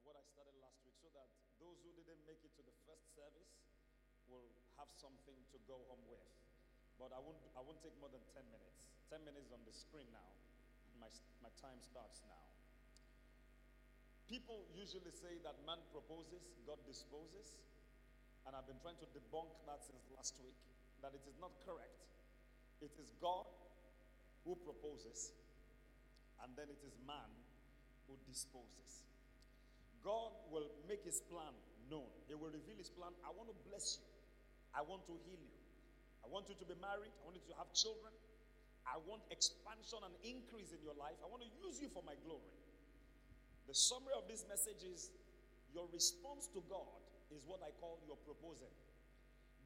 of what I started last week so that those who didn't make it to the first service will have something to go home with. But I won't, I won't take more than 10 minutes. 10 minutes on the screen now. My, my time starts now. People usually say that man proposes, God disposes. And I've been trying to debunk that since last week that it is not correct. It is God who proposes, and then it is man who disposes. God will make his plan known. He will reveal his plan. I want to bless you. I want to heal you. I want you to be married. I want you to have children. I want expansion and increase in your life. I want to use you for my glory. The summary of this message is your response to God is what I call your proposing.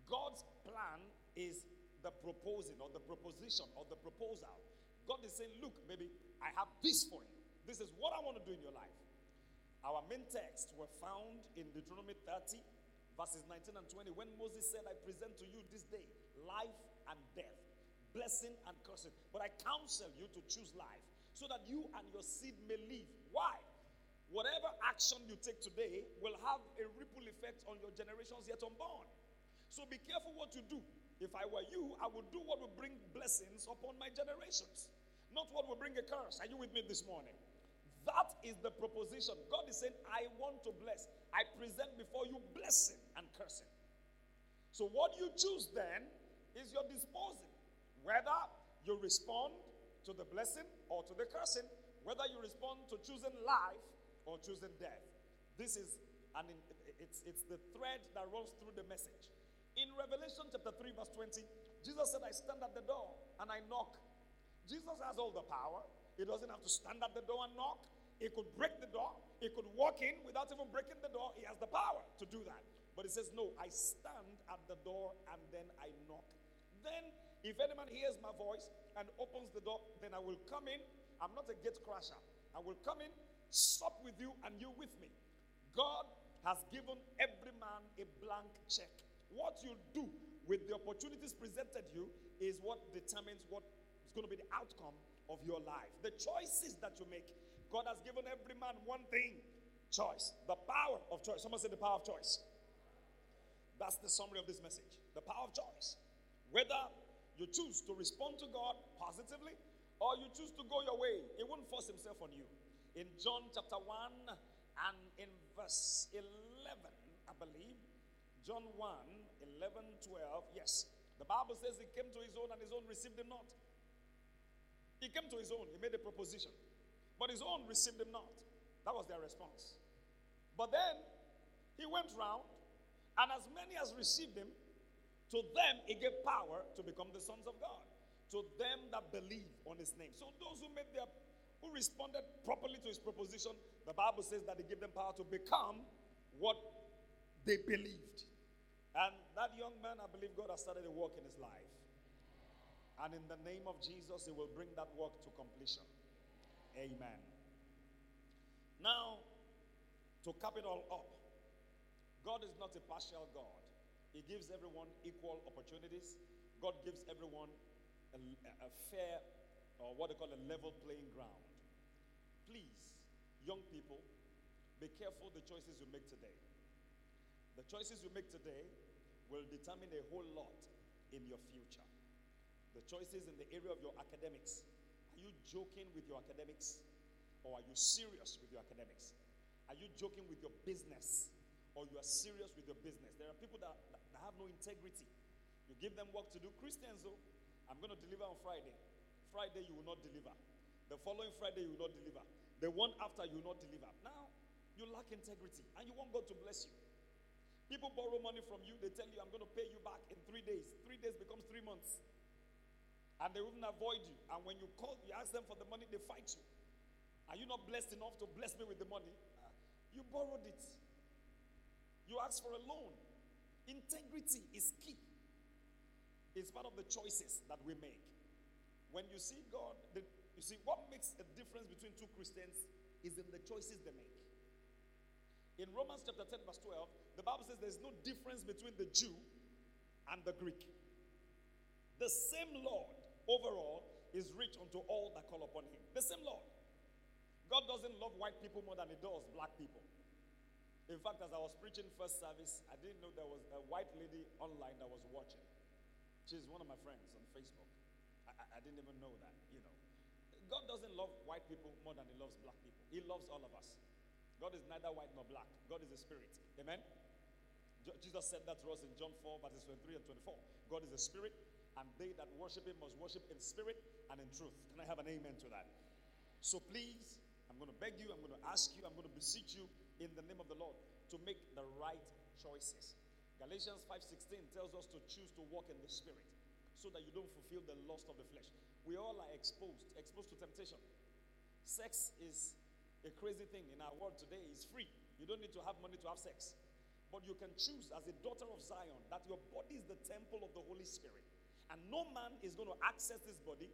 God's plan is the proposing or the proposition or the proposal. God is saying, Look, baby, I have this for you. This is what I want to do in your life. Our main texts were found in Deuteronomy 30, verses 19 and 20, when Moses said, I present to you this day life and death, blessing and cursing. But I counsel you to choose life so that you and your seed may live. Why? Whatever action you take today will have a ripple effect on your generations yet unborn. So be careful what you do. If I were you, I would do what would bring blessings upon my generations, not what will bring a curse. Are you with me this morning? That is the proposition. God is saying, I want to bless. I present before you blessing and cursing. So, what you choose then is your disposing. Whether you respond to the blessing or to the cursing, whether you respond to choosing life or choosing death. This is and it's, it's the thread that runs through the message. In Revelation chapter 3, verse 20, Jesus said, I stand at the door and I knock. Jesus has all the power. He doesn't have to stand at the door and knock. He could break the door. He could walk in without even breaking the door. He has the power to do that. But he says, No, I stand at the door and then I knock. Then, if any man hears my voice and opens the door, then I will come in. I'm not a gate crasher. I will come in, sup with you, and you with me. God has given every man a blank check. What you do with the opportunities presented you is what determines what is going to be the outcome of your life. The choices that you make. God has given every man one thing choice. The power of choice. Someone said the power of choice. That's the summary of this message. The power of choice. Whether you choose to respond to God positively or you choose to go your way, He won't force Himself on you. In John chapter 1 and in verse 11, I believe, John 1 11, 12, yes, the Bible says He came to His own and His own received Him not. He came to his own, he made a proposition. But his own received him not. That was their response. But then he went round, and as many as received him, to them he gave power to become the sons of God. To them that believe on his name. So those who made their who responded properly to his proposition, the Bible says that he gave them power to become what they believed. And that young man, I believe God has started a work in his life. And in the name of Jesus, He will bring that work to completion. Amen. Now, to cap it all up, God is not a partial God. He gives everyone equal opportunities. God gives everyone a, a fair, or what they call a level playing ground. Please, young people, be careful the choices you make today. The choices you make today will determine a whole lot in your future. The choices in the area of your academics. You joking with your academics? Or are you serious with your academics? Are you joking with your business? Or you are serious with your business? There are people that, that have no integrity. You give them work to do. Christians, though, I'm going to deliver on Friday. Friday, you will not deliver. The following Friday, you will not deliver. The one after, you will not deliver. Now, you lack integrity and you want God to bless you. People borrow money from you, they tell you, I'm going to pay you back in three days. Three days becomes three months. And they even avoid you. And when you call, you ask them for the money, they fight you. Are you not blessed enough to bless me with the money? You borrowed it. You asked for a loan. Integrity is key. It's part of the choices that we make. When you see God, the, you see what makes a difference between two Christians is in the choices they make. In Romans chapter 10, verse 12, the Bible says there's no difference between the Jew and the Greek. The same Lord overall is rich unto all that call upon him. The same Lord. God doesn't love white people more than he does black people. In fact, as I was preaching first service, I didn't know there was a white lady online that was watching. She's one of my friends on Facebook. I, I, I didn't even know that, you know. God doesn't love white people more than He loves black people. He loves all of us. God is neither white nor black. God is a spirit. Amen. Jesus said that to us in John 4, verses 23 and 24. God is a spirit, and they that worship Him must worship in spirit and in truth. Can I have an amen to that? So please, I'm going to beg you, I'm going to ask you, I'm going to beseech you in the name of the Lord to make the right choices. Galatians 5:16 tells us to choose to walk in the spirit so that you don't fulfill the lust of the flesh. We all are exposed, exposed to temptation. Sex is a crazy thing in our world today. It's free. You don't need to have money to have sex. But you can choose as a daughter of Zion that your body is the temple of the Holy Spirit. And no man is going to access this body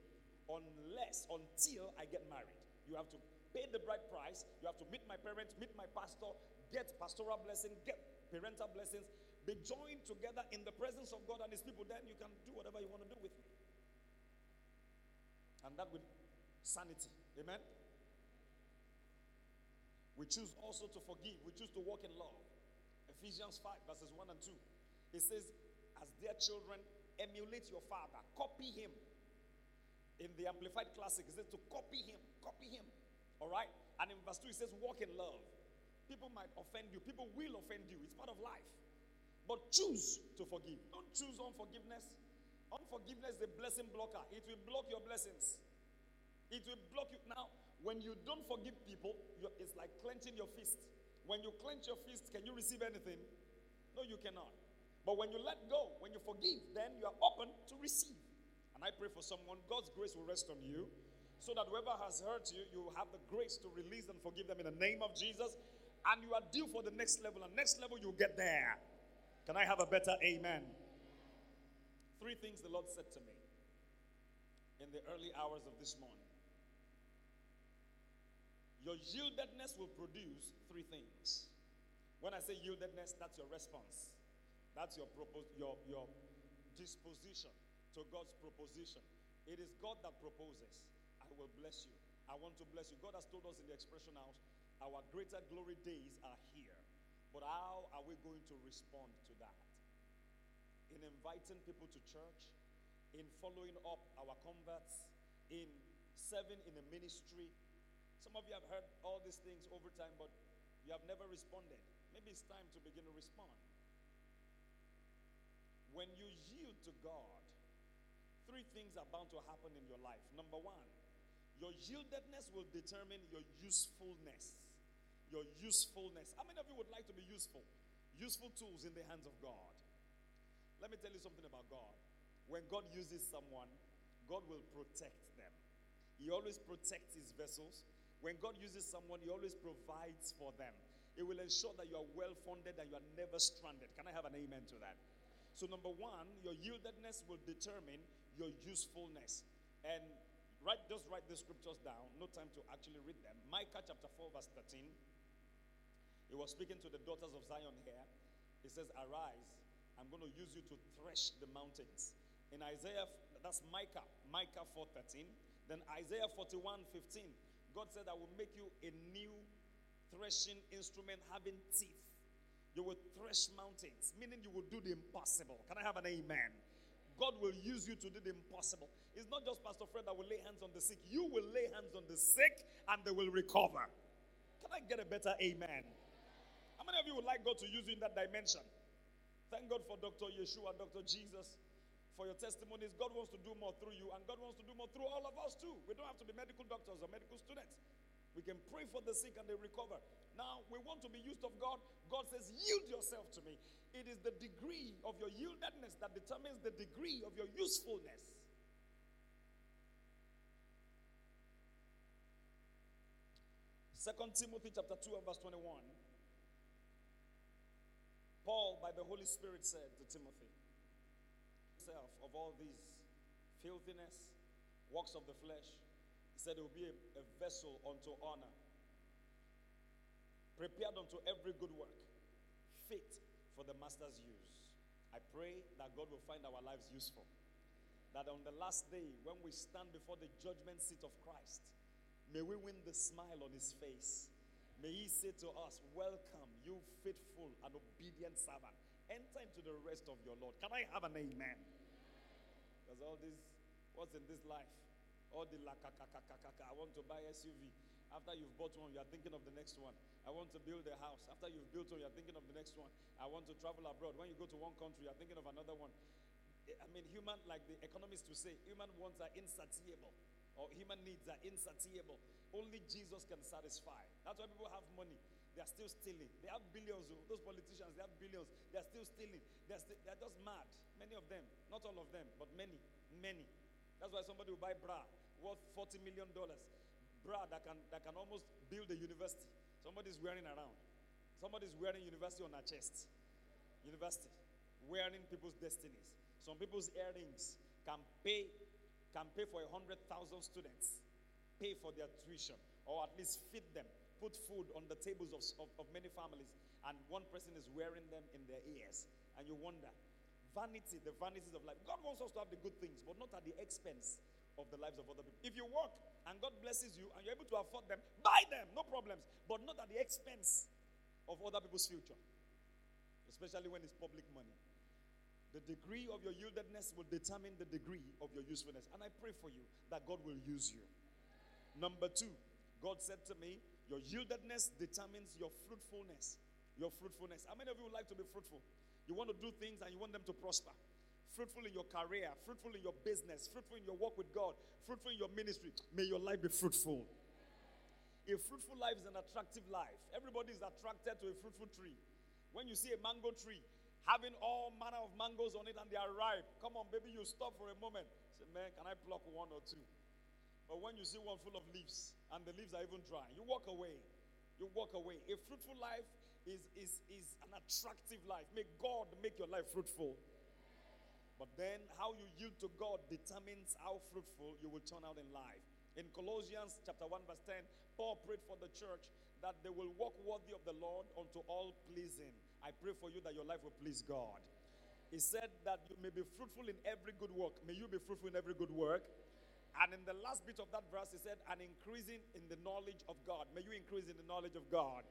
unless, until I get married. You have to pay the bride price. You have to meet my parents, meet my pastor, get pastoral blessing, get parental blessings, be joined together in the presence of God and His people. Then you can do whatever you want to do with me. And that with sanity. Amen. We choose also to forgive. We choose to walk in love. Ephesians 5, verses 1 and 2. It says, As dear children, emulate your father, copy him. In the Amplified Classic, it says to copy him, copy him. All right? And in verse 2, it says, Walk in love. People might offend you, people will offend you. It's part of life. But choose to forgive. Don't choose unforgiveness. Unforgiveness is a blessing blocker, it will block your blessings. It will block you. Now, when you don't forgive people, it's like clenching your fist. When you clench your fist, can you receive anything? No, you cannot. But when you let go, when you forgive, then you are open to receive. And I pray for someone, God's grace will rest on you so that whoever has hurt you, you have the grace to release and forgive them in the name of Jesus. And you are due for the next level. And next level, you'll get there. Can I have a better amen? Three things the Lord said to me in the early hours of this morning. Your yieldedness will produce three things. When I say yieldedness, that's your response. That's your propos- your your disposition to God's proposition. It is God that proposes. I will bless you. I want to bless you. God has told us in the expression house, our greater glory days are here. But how are we going to respond to that? In inviting people to church, in following up our converts, in serving in a ministry, some of you have heard all these things over time, but you have never responded. Maybe it's time to begin to respond. When you yield to God, three things are bound to happen in your life. Number one, your yieldedness will determine your usefulness. Your usefulness. How many of you would like to be useful? Useful tools in the hands of God. Let me tell you something about God. When God uses someone, God will protect them. He always protects his vessels. When God uses someone, He always provides for them. It will ensure that you are well funded and you are never stranded. Can I have an amen to that? So, number one, your yieldedness will determine your usefulness. And write, just write the scriptures down. No time to actually read them. Micah chapter 4, verse 13. He was speaking to the daughters of Zion here. He says, Arise, I'm going to use you to thresh the mountains. In Isaiah, that's Micah, Micah 4:13. Then Isaiah 41, 15. God said, I will make you a new threshing instrument having teeth. You will thresh mountains, meaning you will do the impossible. Can I have an amen? God will use you to do the impossible. It's not just Pastor Fred that will lay hands on the sick. You will lay hands on the sick and they will recover. Can I get a better amen? How many of you would like God to use you in that dimension? Thank God for Dr. Yeshua, Dr. Jesus, for your testimonies. God wants to do more through you, and God wants to do more through all of us too. We don't have to be medical doctors or medical students. We can pray for the sick and they recover. Now, we want to be used of God. God says, Yield yourself to me. It is the degree of your yieldedness that determines the degree of your usefulness. Second Timothy chapter 2 and verse 21. Paul, by the Holy Spirit, said to Timothy, himself of all these filthiness, works of the flesh. Said it will be a, a vessel unto honor, prepared unto every good work, fit for the master's use. I pray that God will find our lives useful. That on the last day, when we stand before the judgment seat of Christ, may we win the smile on his face. May he say to us, Welcome, you faithful and obedient servant. Enter into the rest of your Lord. Can I have an amen? Because all this, what's in this life? All the la ka ka ka ka ka. I want to buy SUV. After you've bought one, you are thinking of the next one. I want to build a house. After you've built one, you are thinking of the next one. I want to travel abroad. When you go to one country, you are thinking of another one. Eh, I mean, human, like the economists to say, human wants are insatiable, or human needs are insatiable. Only Jesus can satisfy. That's why people have money. They are still stealing. They have billions. Oh, those politicians, they have billions. They are still stealing. They are, st- they are just mad. Many of them. Not all of them, but many. Many. That's why somebody will buy bra worth $40 million bra that can, that can almost build a university. Somebody's wearing around. Somebody's wearing university on her chest. University. Wearing people's destinies. Some people's earrings can pay can pay for a hundred thousand students, pay for their tuition, or at least feed them, put food on the tables of, of, of many families, and one person is wearing them in their ears. And you wonder, vanity, the vanities of life. God wants us to have the good things, but not at the expense of the lives of other people. If you work and God blesses you and you're able to afford them, buy them, no problems, but not at the expense of other people's future, especially when it's public money. The degree of your yieldedness will determine the degree of your usefulness. And I pray for you that God will use you. Number two, God said to me, Your yieldedness determines your fruitfulness. Your fruitfulness. How many of you would like to be fruitful? You want to do things and you want them to prosper fruitful in your career, fruitful in your business, fruitful in your work with God, fruitful in your ministry. May your life be fruitful. A fruitful life is an attractive life. Everybody is attracted to a fruitful tree. When you see a mango tree having all manner of mangoes on it and they are ripe, come on, baby, you stop for a moment. Say, man, can I pluck one or two? But when you see one full of leaves and the leaves are even dry, you walk away. You walk away. A fruitful life is, is, is an attractive life. May God make your life fruitful. But then, how you yield to God determines how fruitful you will turn out in life. In Colossians chapter 1, verse 10, Paul prayed for the church that they will walk worthy of the Lord unto all pleasing. I pray for you that your life will please God. He said that you may be fruitful in every good work. May you be fruitful in every good work. And in the last bit of that verse, he said, and increasing in the knowledge of God. May you increase in the knowledge of God.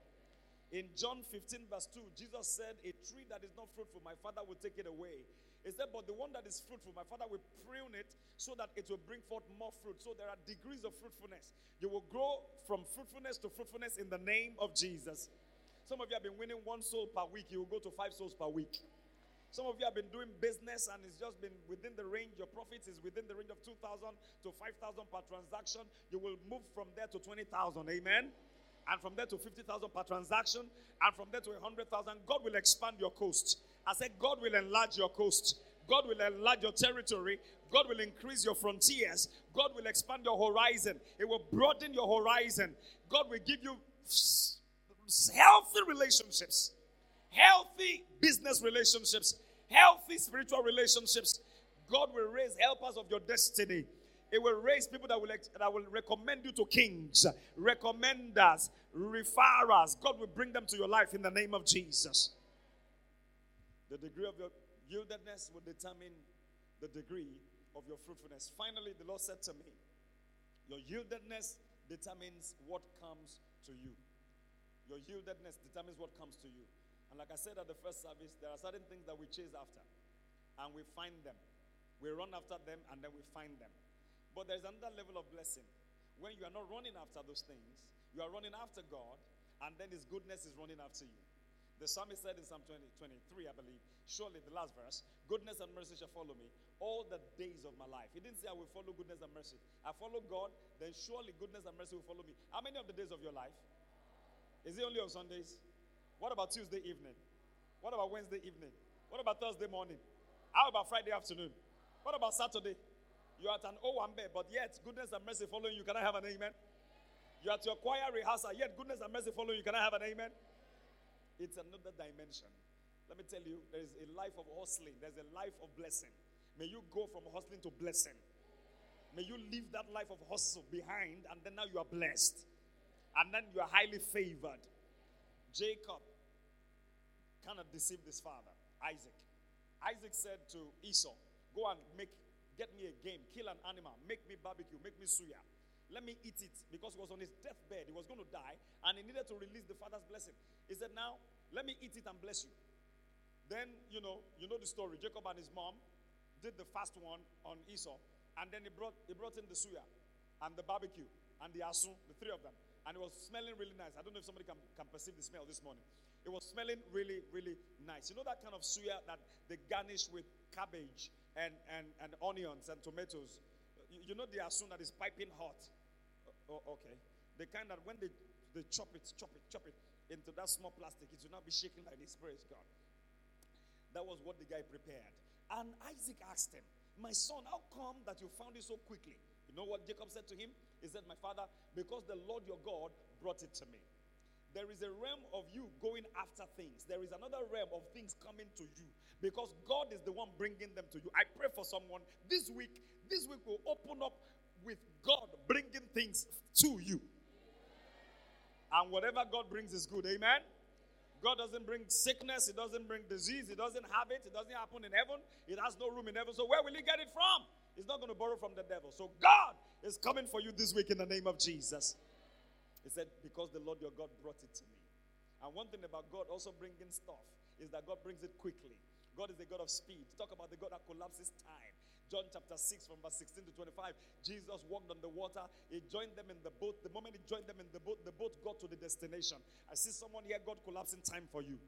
In John 15, verse 2, Jesus said, A tree that is not fruitful, my father will take it away. He said, But the one that is fruitful, my father will prune it so that it will bring forth more fruit. So there are degrees of fruitfulness. You will grow from fruitfulness to fruitfulness in the name of Jesus. Some of you have been winning one soul per week, you will go to five souls per week. Some of you have been doing business and it's just been within the range, your profits is within the range of 2,000 to 5,000 per transaction. You will move from there to 20,000. Amen. And from there to 50,000 per transaction. And from there to 100,000. God will expand your coast. I said, God will enlarge your coast. God will enlarge your territory. God will increase your frontiers. God will expand your horizon. It will broaden your horizon. God will give you healthy relationships, healthy business relationships, healthy spiritual relationships. God will raise helpers of your destiny. It will raise people that will, that will recommend you to kings, recommenders, referrers. God will bring them to your life in the name of Jesus. The degree of your yieldedness will determine the degree of your fruitfulness. Finally, the Lord said to me, Your yieldedness determines what comes to you. Your yieldedness determines what comes to you. And like I said at the first service, there are certain things that we chase after and we find them. We run after them and then we find them. But there's another level of blessing. When you are not running after those things, you are running after God, and then His goodness is running after you. The psalmist said in Psalm 20, 23, I believe, surely the last verse, goodness and mercy shall follow me all the days of my life. He didn't say I will follow goodness and mercy. I follow God, then surely goodness and mercy will follow me. How many of the days of your life? Is it only on Sundays? What about Tuesday evening? What about Wednesday evening? What about Thursday morning? How about Friday afternoon? What about Saturday? You're at an Owambe, but yet goodness and mercy following you. Can I have an amen? You're at your choir rehearsal, yet goodness and mercy follow you. Can I have an amen? It's another dimension. Let me tell you, there is a life of hustling, there's a life of blessing. May you go from hustling to blessing. May you leave that life of hustle behind, and then now you are blessed. And then you are highly favored. Jacob cannot deceive this father, Isaac. Isaac said to Esau, Go and make get me a game, kill an animal, make me barbecue, make me suya. Let me eat it because he was on his deathbed. He was going to die and he needed to release the father's blessing. He said, Now, let me eat it and bless you. Then, you know, you know the story. Jacob and his mom did the first one on Esau. And then he brought, he brought in the suya and the barbecue and the asun, the three of them. And it was smelling really nice. I don't know if somebody can, can perceive the smell this morning. It was smelling really, really nice. You know that kind of suya that they garnish with cabbage and, and, and onions and tomatoes? You, you know the asun that is piping hot? Oh, okay. The kind that when they, they chop it, chop it, chop it into that small plastic, it will not be shaking like this. Praise God. That was what the guy prepared. And Isaac asked him, My son, how come that you found it so quickly? You know what Jacob said to him? He said, My father, because the Lord your God brought it to me. There is a realm of you going after things. There is another realm of things coming to you because God is the one bringing them to you. I pray for someone this week. This week will open up with God bringing things to you. And whatever God brings is good. Amen. God doesn't bring sickness, He doesn't bring disease, He doesn't have it, it doesn't happen in heaven, it has no room in heaven. So, where will He get it from? He's not going to borrow from the devil. So, God is coming for you this week in the name of Jesus. He said, Because the Lord your God brought it to me. And one thing about God also bringing stuff is that God brings it quickly. God is the God of speed. Talk about the God that collapses time. John chapter 6, from verse 16 to 25. Jesus walked on the water. He joined them in the boat. The moment he joined them in the boat, the boat got to the destination. I see someone here, God collapsing time for you.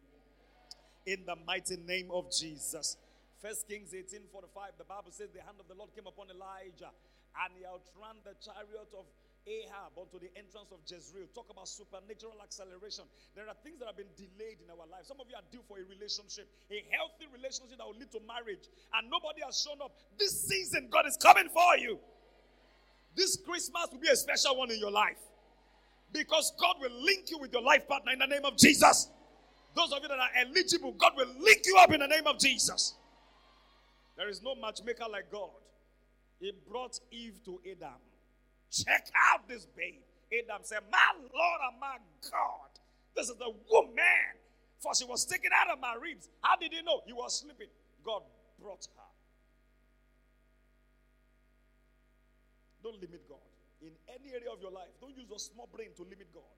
In the mighty name of Jesus. First Kings 18 45, the Bible says the hand of the Lord came upon Elijah and he outran the chariot of Ahab onto the entrance of Jezreel. Talk about supernatural acceleration. There are things that have been delayed in our life. Some of you are due for a relationship, a healthy relationship that will lead to marriage, and nobody has shown up. This season, God is coming for you. This Christmas will be a special one in your life because God will link you with your life partner in the name of Jesus. Those of you that are eligible, God will link you up in the name of Jesus. There is no matchmaker like God. He brought Eve to Adam. Check out this babe. Adam said, My Lord and my God, this is the woman. For she was taken out of my ribs. How did he know? He was sleeping. God brought her. Don't limit God. In any area of your life, don't use your small brain to limit God.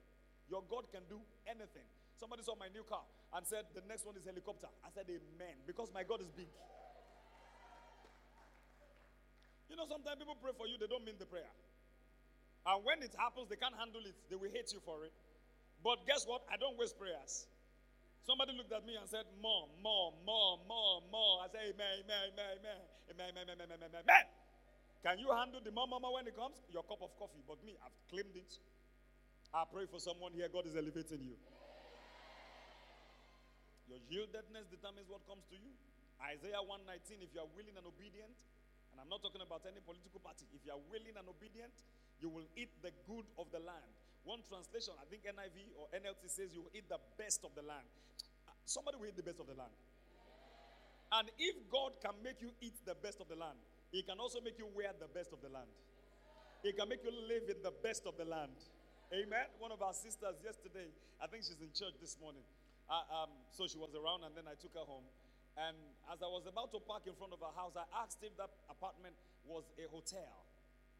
Your God can do anything. Somebody saw my new car and said, The next one is helicopter. I said, Amen. Because my God is big. You know, sometimes people pray for you, they don't mean the prayer. And when it happens, they can't handle it. They will hate you for it. But guess what? I don't waste prayers. Somebody looked at me and said, More, more, more, more, more. I Amen, amen, amen, amen, amen, amen, amen, amen, amen, amen. Can you handle the more, more, more when it comes? Your cup of coffee. But me, I've claimed it. I pray for someone here. God is elevating you. Your yieldedness determines what comes to you. Isaiah 119, if you are willing and obedient, and I'm not talking about any political party, if you are willing and obedient, you will eat the good of the land. One translation, I think NIV or NLT says you will eat the best of the land. Somebody will eat the best of the land. And if God can make you eat the best of the land, He can also make you wear the best of the land. He can make you live in the best of the land. Amen. One of our sisters yesterday, I think she's in church this morning. Uh, um, so she was around, and then I took her home. And as I was about to park in front of her house, I asked if that apartment was a hotel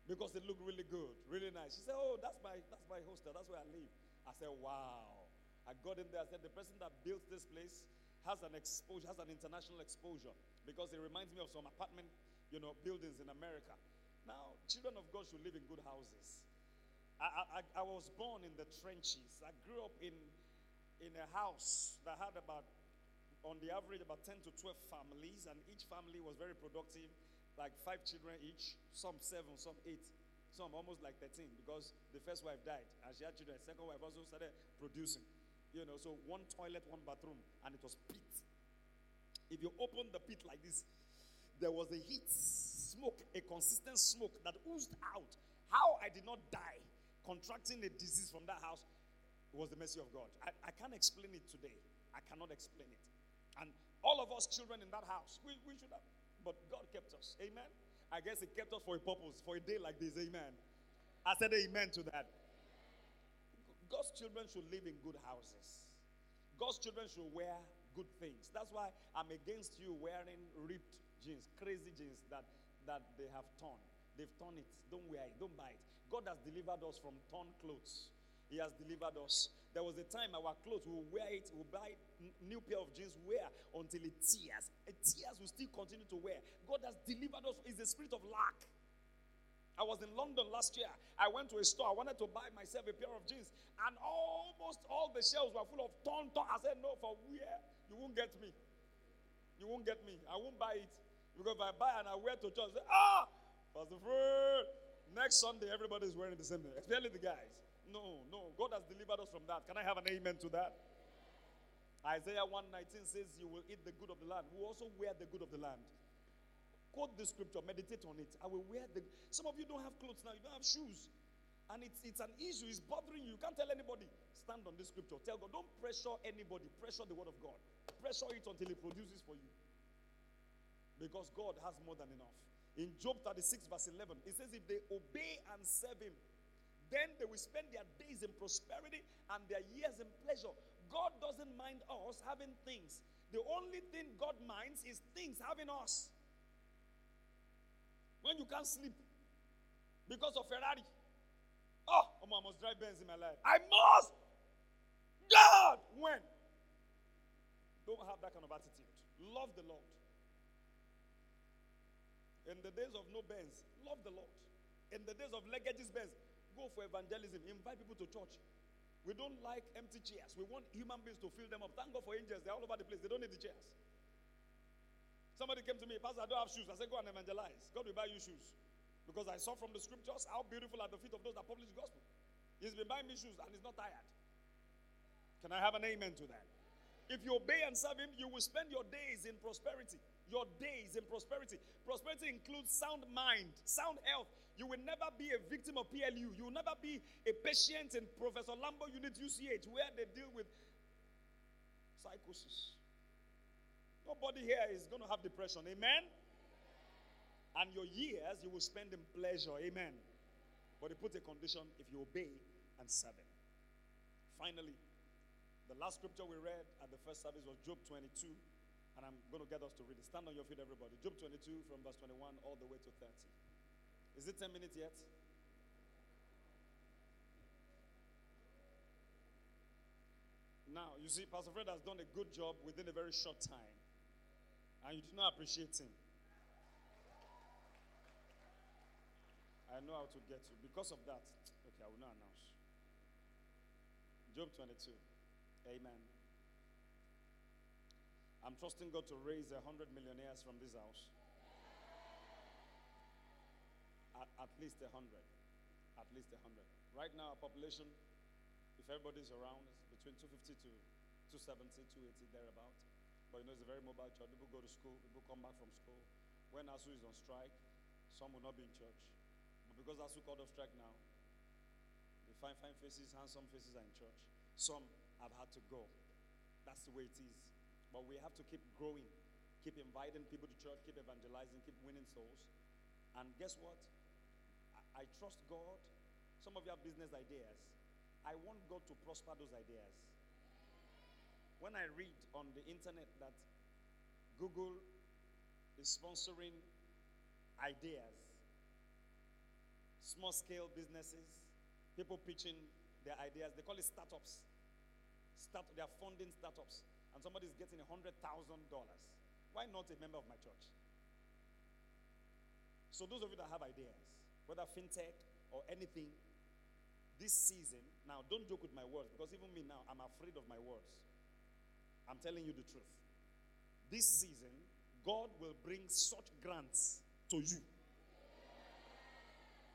because it looked really good, really nice. She said, "Oh, that's my that's my hostel. That's where I live." I said, "Wow." I got in there. I said, "The person that built this place has an exposure, has an international exposure because it reminds me of some apartment, you know, buildings in America." Now, children of God should live in good houses. I, I, I was born in the trenches. I grew up in in a house that had about, on the average, about 10 to 12 families, and each family was very productive like five children each, some seven, some eight, some almost like 13 because the first wife died and she had children. Second wife also started producing. You know, so one toilet, one bathroom, and it was pit. If you open the pit like this, there was a heat, smoke, a consistent smoke that oozed out. How I did not die contracting a disease from that house was the mercy of God. I, I can't explain it today. I cannot explain it. And all of us children in that house, we, we should have but God kept us. Amen. I guess He kept us for a purpose, for a day like this. Amen. I said amen to that. God's children should live in good houses. God's children should wear good things. That's why I'm against you wearing ripped jeans, crazy jeans that, that they have torn. They've torn it. Don't wear it. Don't buy it. God has delivered us from torn clothes. He has delivered us. There was a time our clothes, we will wear it, we'll buy new pair of jeans, wear until it tears. It tears, we still continue to wear. God has delivered us. It's the spirit of lack. I was in London last year. I went to a store. I wanted to buy myself a pair of jeans, and almost all the shelves were full of torn, torn. I said, No, for where? You won't get me. You won't get me. I won't buy it. Because if I buy and I wear to church, say, ah, Pastor Fred, next Sunday everybody is wearing the same thing, especially the guys. No, no. God has delivered us from that. Can I have an amen to that? Isaiah 119 says, You will eat the good of the land. We also wear the good of the land. Quote the scripture, meditate on it. I will wear the. Some of you don't have clothes now, you don't have shoes. And it's, it's an issue, it's bothering you. You can't tell anybody. Stand on this scripture. Tell God, don't pressure anybody. Pressure the word of God. Pressure it until it produces for you. Because God has more than enough. In Job 36, verse 11, it says, If they obey and serve Him, then they will spend their days in prosperity and their years in pleasure. God doesn't mind us having things. The only thing God minds is things having us. When you can't sleep because of Ferrari. Oh, oh I must drive Benz in my life. I must. God, when? Don't have that kind of attitude. Love the Lord. In the days of no Benz, love the Lord. In the days of Legacies Benz, go for evangelism. Invite people to church. We don't like empty chairs. We want human beings to fill them up. Thank God for angels. They're all over the place. They don't need the chairs. Somebody came to me, Pastor, I don't have shoes. I said, Go and evangelize. God will buy you shoes. Because I saw from the scriptures how beautiful are the feet of those that publish the gospel. He's been buying me shoes and he's not tired. Can I have an amen to that? If you obey and serve him, you will spend your days in prosperity. Your days in prosperity. Prosperity includes sound mind, sound health. You will never be a victim of PLU. You will never be a patient in Professor Lambo Unit UCH where they deal with psychosis. Nobody here is going to have depression. Amen? And your years you will spend in pleasure. Amen. But he put a condition if you obey and serve him. Finally, the last scripture we read at the first service was Job 22. And I'm going to get us to read it. Stand on your feet, everybody. Job 22 from verse 21 all the way to 30. Is it 10 minutes yet? Now, you see, Pastor Fred has done a good job within a very short time and you do not appreciate him. I know how to get you. Because of that, okay, I will not announce. Job 22. Amen. I'm trusting God to raise a hundred millionaires from this house. At, at least a hundred. At least a hundred. Right now, our population, if everybody's around, is between 250 to 270, 280, thereabout. But you know, it's a very mobile church. People go to school, people come back from school. When ASUU is on strike, some will not be in church. But because ASUU called off strike now, the fine, fine faces, handsome faces are in church. Some have had to go. That's the way it is. But we have to keep growing, keep inviting people to church, keep evangelizing, keep winning souls. And guess what? I, I trust God. Some of you have business ideas. I want God to prosper those ideas when I read on the internet that Google is sponsoring ideas, small scale businesses, people pitching their ideas, they call it startups. Start, they are funding startups, and somebody is getting a $100,000. Why not a member of my church? So, those of you that have ideas, whether fintech or anything, this season, now don't joke with my words because even me now, I'm afraid of my words. I'm telling you the truth. This season, God will bring such grants to you.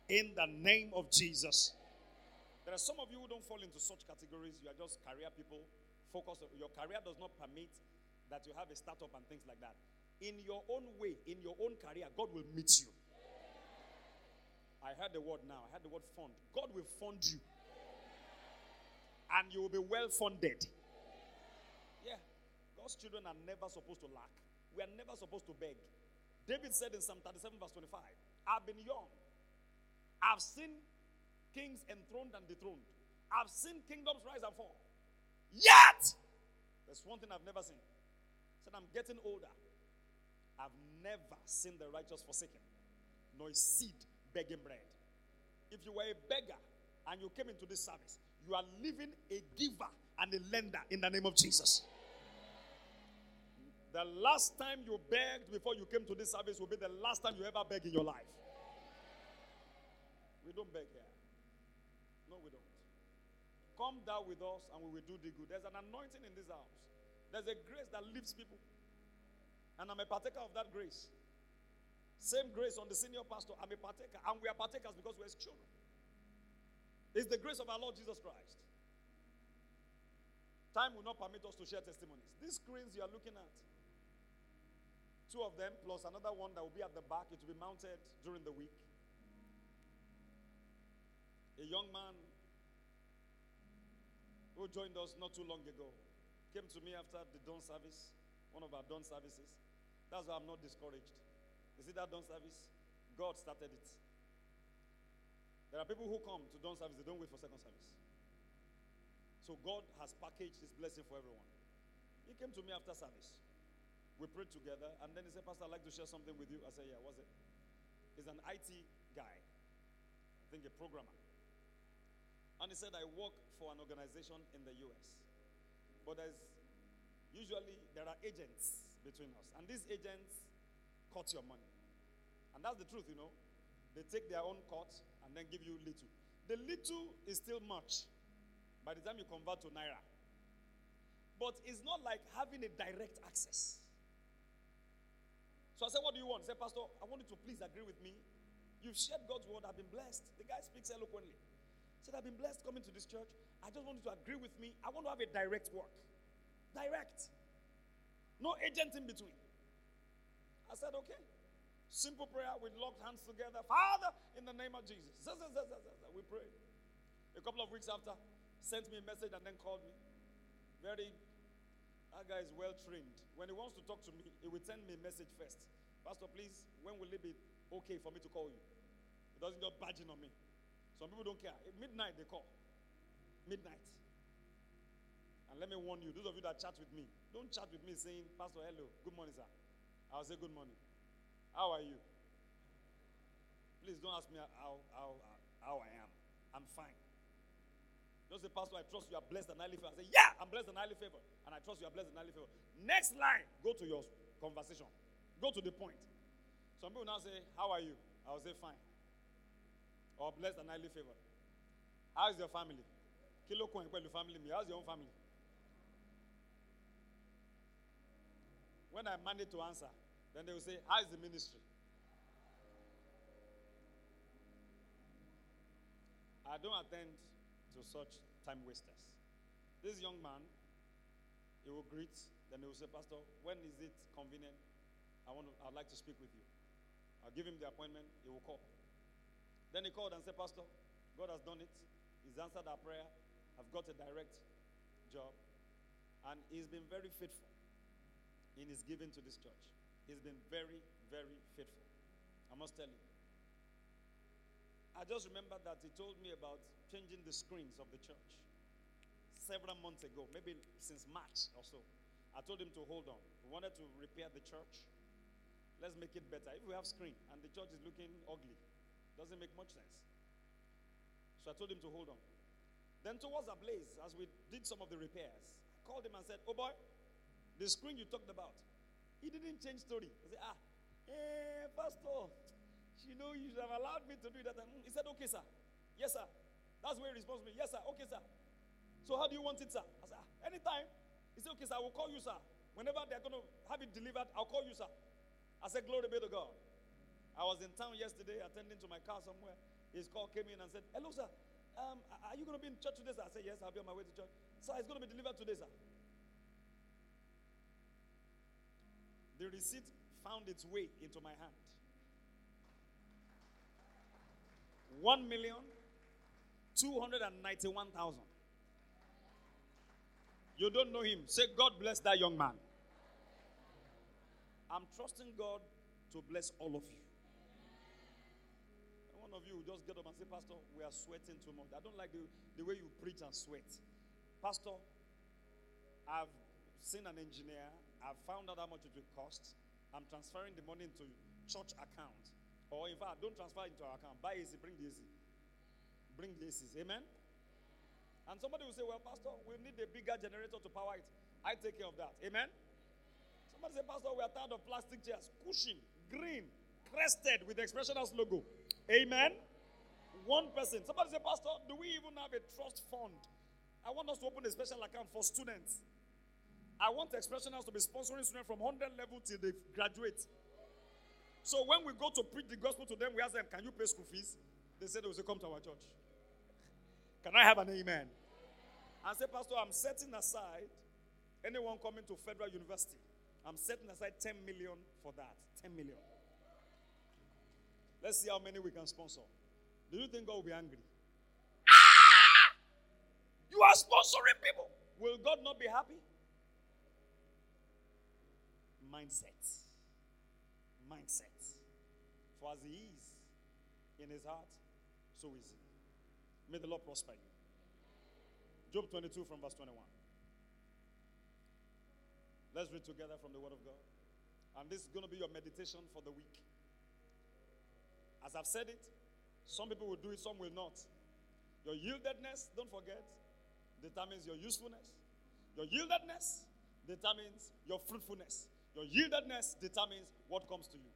In the name of Jesus. There are some of you who don't fall into such categories. You are just career people. Focus your career does not permit that you have a startup and things like that. In your own way, in your own career, God will meet you. I heard the word now. I heard the word fund. God will fund you. And you will be well funded. Yeah. God's children are never supposed to lack. We are never supposed to beg. David said in Psalm 37, verse 25, I've been young. I've seen kings enthroned and dethroned. I've seen kingdoms rise and fall. Yet, there's one thing I've never seen. Said, I'm getting older. I've never seen the righteous forsaken, nor seed begging bread. if you were a beggar and you came into this service, you are living a giver and a lender in the name of Jesus. The last time you begged before you came to this service will be the last time you ever beg in your life. We don't beg here. Come down with us and we will do the good. There's an anointing in this house. There's a grace that lifts people. And I'm a partaker of that grace. Same grace on the senior pastor. I'm a partaker. And we are partakers because we're his children. It's the grace of our Lord Jesus Christ. Time will not permit us to share testimonies. These screens you are looking at, two of them plus another one that will be at the back, it will be mounted during the week. A young man who joined us not too long ago came to me after the dawn service, one of our dawn services. That's why I'm not discouraged. You see that dawn service? God started it. There are people who come to dawn service, they don't wait for second service. So God has packaged his blessing for everyone. He came to me after service. We prayed together, and then he said, Pastor, I'd like to share something with you. I said, Yeah, what's it? He's an IT guy, I think a programmer. And he said, I work for an organization in the US. But there's usually there are agents between us. And these agents cut your money. And that's the truth, you know. They take their own cut and then give you little. The little is still much by the time you convert to Naira. But it's not like having a direct access. So I said, What do you want? He said, Pastor, I want you to please agree with me. You've shared God's word. I've been blessed. The guy speaks eloquently. Said, I've been blessed coming to this church. I just want you to agree with me. I want to have a direct work. Direct. No agent in between. I said, okay. Simple prayer. We locked hands together. Father, in the name of Jesus. We prayed. A couple of weeks after, sent me a message and then called me. Very, that guy is well trained. When he wants to talk to me, he will send me a message first. Pastor, please, when will it be okay for me to call you? He doesn't just badging on me. Some people don't care. Midnight they call. Midnight. And let me warn you, those of you that chat with me, don't chat with me saying, Pastor, hello, good morning, sir. I'll say good morning. How are you? Please don't ask me how, how, how I am. I'm fine. Don't say, Pastor, I trust you are blessed and highly favored. I say, Yeah, I'm blessed and highly favored. And I trust you are blessed and highly favored. Next line, go to your conversation. Go to the point. Some people now say, How are you? I'll say, Fine. Or blessed and highly favored. How is your family? Kilo coin your family me. How's your own family? When I manage to answer, then they will say, How is the ministry? I don't attend to such time wasters. This young man, he will greet, then he will say, Pastor, when is it convenient? I want to, I'd like to speak with you. I'll give him the appointment, he will call. Then he called and said, Pastor, God has done it. He's answered our prayer. I've got a direct job. And he's been very faithful in his giving to this church. He's been very, very faithful. I must tell you. I just remember that he told me about changing the screens of the church several months ago, maybe since March or so. I told him to hold on. We wanted to repair the church. Let's make it better. If we have screen and the church is looking ugly, doesn't make much sense. So I told him to hold on. Then towards a blaze, as we did some of the repairs, I called him and said, Oh boy, the screen you talked about, he didn't change story. I said, Ah, eh, Pastor, you know, you should have allowed me to do that. And he said, Okay, sir. Yes, sir. That's where he responds to me. Yes, sir. Okay, sir. So how do you want it, sir? I said, ah, Anytime. He said, Okay, sir, I will call you, sir. Whenever they're going to have it delivered, I'll call you, sir. I said, Glory be to God. I was in town yesterday attending to my car somewhere. His call came in and said, Hello, sir. Um, are you going to be in church today, sir? I said, Yes, I'll be on my way to church. Sir, it's going to be delivered today, sir. The receipt found its way into my hand. One million two hundred and ninety-one thousand. You don't know him. Say, God bless that young man. I'm trusting God to bless all of you. One of you will just get up and say, Pastor, we are sweating too much. I don't like the, the way you preach and sweat. Pastor, I've seen an engineer. I've found out how much it will cost. I'm transferring the money into church account. Or in fact, don't transfer into our account. Buy AC, bring AC. bring laces. Amen. And somebody will say, Well, Pastor, we need a bigger generator to power it. I take care of that. Amen. Somebody say, Pastor, we are tired of plastic chairs, cushion, green, crested with the Expression House logo. Amen. One person. Somebody say, Pastor, do we even have a trust fund? I want us to open a special account for students. I want Expression House to be sponsoring students from 100 level till they graduate. So when we go to preach the gospel to them, we ask them, Can you pay school fees? They say they will say, Come to our church. Can I have an amen? I say, Pastor, I'm setting aside anyone coming to Federal University. I'm setting aside 10 million for that. 10 million. Let's see how many we can sponsor. Do you think God will be angry? Ah! You are sponsoring people. Will God not be happy? Mindset. Mindset. For as he is in his heart, so is he. May the Lord prosper you. Job 22 from verse 21. Let's read together from the Word of God. And this is going to be your meditation for the week. As I've said it, some people will do it, some will not. Your yieldedness, don't forget, determines your usefulness. Your yieldedness determines your fruitfulness. Your yieldedness determines what comes to you.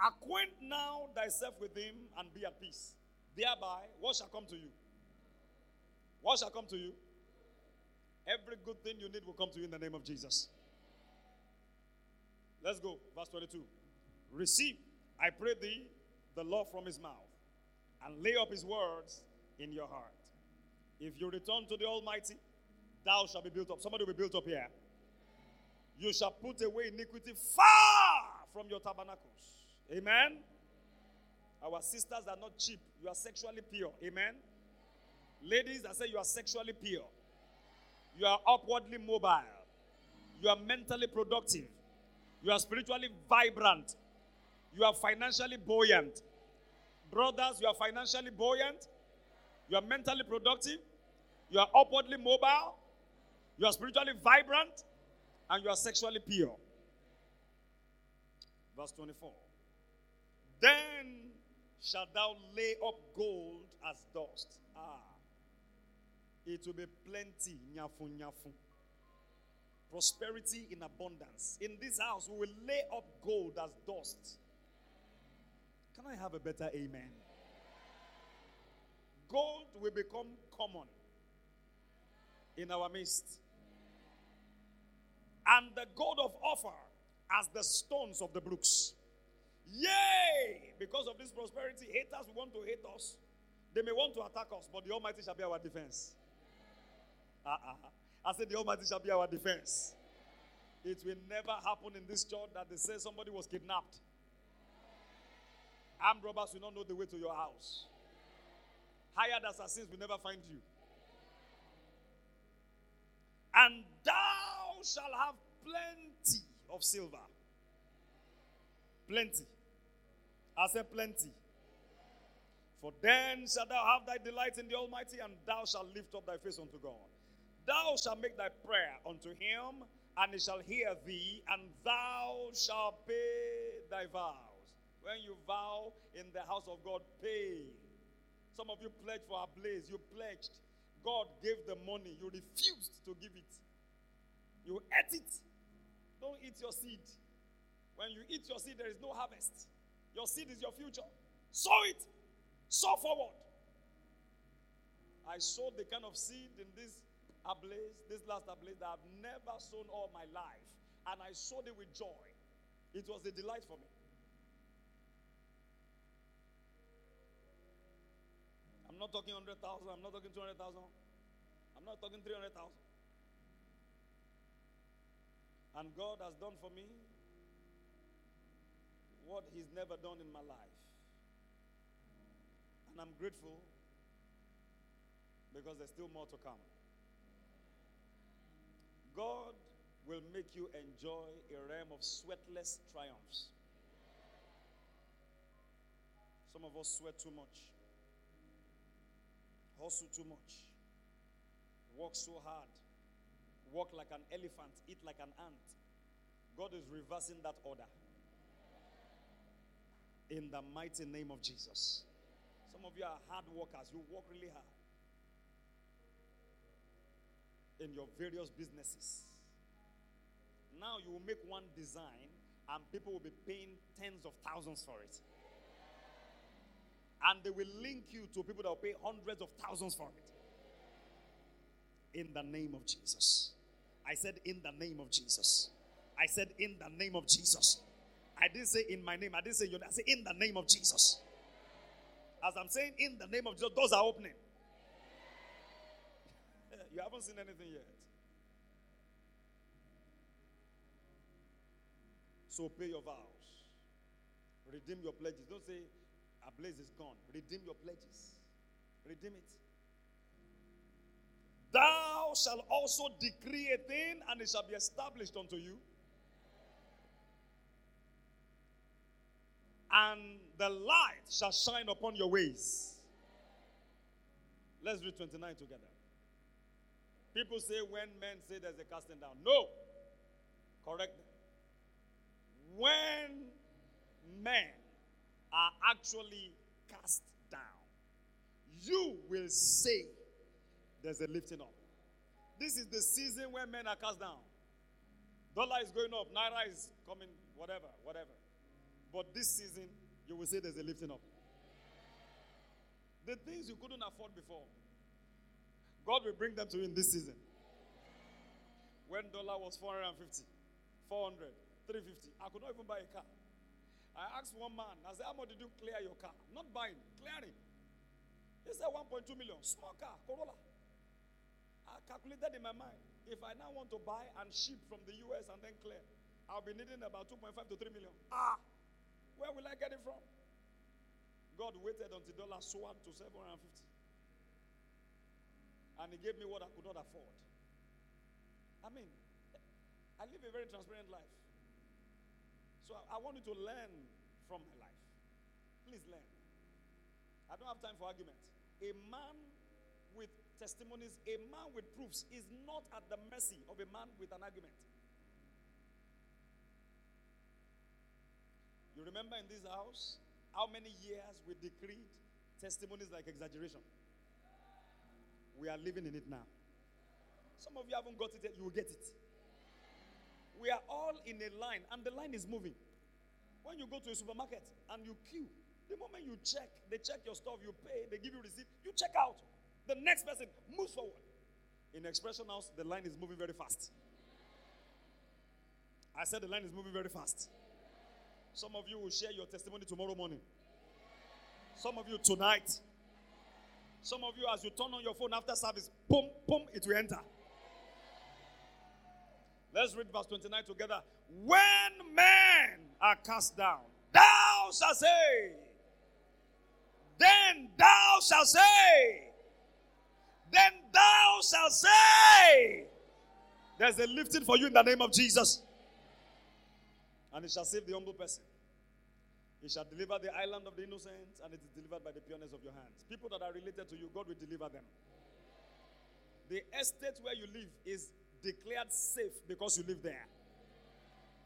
Acquaint now thyself with him and be at peace. Thereby, what shall come to you? What shall come to you? Every good thing you need will come to you in the name of Jesus. Let's go. Verse 22. Receive, I pray thee, the law from his mouth, and lay up his words in your heart. If you return to the Almighty, thou shalt be built up. Somebody will be built up here. You shall put away iniquity far from your tabernacles. Amen. Our sisters are not cheap. You are sexually pure. Amen. Ladies, I say you are sexually pure. You are upwardly mobile. You are mentally productive. You are spiritually vibrant. You are financially buoyant. Brothers, you are financially buoyant. You are mentally productive. You are upwardly mobile. You are spiritually vibrant. And you are sexually pure. Verse 24. Then shalt thou lay up gold as dust. Ah. It will be plenty. Nyafu, nyafu. Prosperity in abundance. In this house, we will lay up gold as dust. Can I have a better amen? Gold will become common in our midst. And the gold of Ophir as the stones of the brooks. Yay! Because of this prosperity, haters will want to hate us. They may want to attack us, but the Almighty shall be our defense. Uh-uh. I said, The Almighty shall be our defense. It will never happen in this church that they say somebody was kidnapped. Armed robbers will not know the way to your house. Hired assassins will never find you. And thou shalt have plenty of silver. Plenty. I said plenty. For then shalt thou have thy delight in the Almighty, and thou shalt lift up thy face unto God. Thou shalt make thy prayer unto him, and he shall hear thee, and thou shalt pay thy vows. When you vow in the house of God, pay. Some of you pledged for a blaze. You pledged. God gave the money. You refused to give it. You ate it. Don't eat your seed. When you eat your seed, there is no harvest. Your seed is your future. Sow it. Sow forward. I sowed the kind of seed in this ablaze, this last ablaze that I've never sown all my life. And I sowed it with joy. It was a delight for me. Not talking 100,000, I'm not talking 200,000, I'm not talking 300,000. And God has done for me what He's never done in my life. And I'm grateful because there's still more to come. God will make you enjoy a realm of sweatless triumphs. Some of us sweat too much, hustle too much, work so hard, walk like an elephant, eat like an ant. God is reversing that order. In the mighty name of Jesus. Some of you are hard workers, you work really hard in your various businesses. Now you will make one design and people will be paying tens of thousands for it. And they will link you to people that will pay hundreds of thousands for it. In the name of Jesus. I said, in the name of Jesus. I said, in the name of Jesus. I didn't say in my name. I didn't say your name. I said, in the name of Jesus. As I'm saying, in the name of Jesus, doors are opening. you haven't seen anything yet. So pay your vows. Redeem your pledges. Don't say, a blaze is gone. Redeem your pledges. Redeem it. Thou shalt also decree a thing, and it shall be established unto you. And the light shall shine upon your ways. Let's read 29 together. People say when men say there's a casting down. No. Correct. When men are actually cast down, you will say there's a lifting up. This is the season where men are cast down. Dollar is going up, naira is coming, whatever, whatever. But this season, you will say there's a lifting up. The things you couldn't afford before, God will bring them to you in this season. When dollar was 450, 400, 350, I could not even buy a car. I asked one man, I said, How much did you clear your car? Not buying, clearing. He said 1.2 million. Small car, Corolla. I calculated in my mind. If I now want to buy and ship from the US and then clear, I'll be needing about 2.5 to 3 million. Ah, where will I get it from? God waited until the dollar soared to 750. And he gave me what I could not afford. I mean, I live a very transparent life. So I, I want you to learn from my life. Please learn. I don't have time for argument. A man with testimonies, a man with proofs is not at the mercy of a man with an argument. You remember in this house how many years we decreed testimonies like exaggeration? We are living in it now. Some of you haven't got it yet, you will get it. We are all in a line, and the line is moving. When you go to a supermarket and you queue, the moment you check, they check your stuff, you pay, they give you receipt, you check out. The next person moves forward. In Expression House, the line is moving very fast. I said the line is moving very fast. Some of you will share your testimony tomorrow morning. Some of you tonight. Some of you, as you turn on your phone after service, boom, boom, it will enter. Let's read verse 29 together. When men are cast down, thou shalt say, then thou shalt say, then thou shalt say, there's a lifting for you in the name of Jesus. And it shall save the humble person. He shall deliver the island of the innocent, and it is delivered by the pureness of your hands. People that are related to you, God will deliver them. The estate where you live is declared safe because you live there.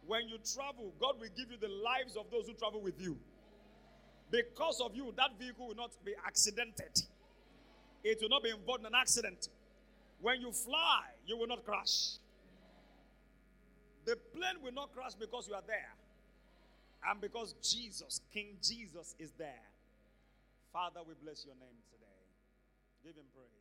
When you travel, God will give you the lives of those who travel with you. Because of you, that vehicle will not be accidented. It will not be involved in an accident. When you fly, you will not crash. The plane will not crash because you are there. And because Jesus, King Jesus, is there. Father, we bless your name today. Give him praise.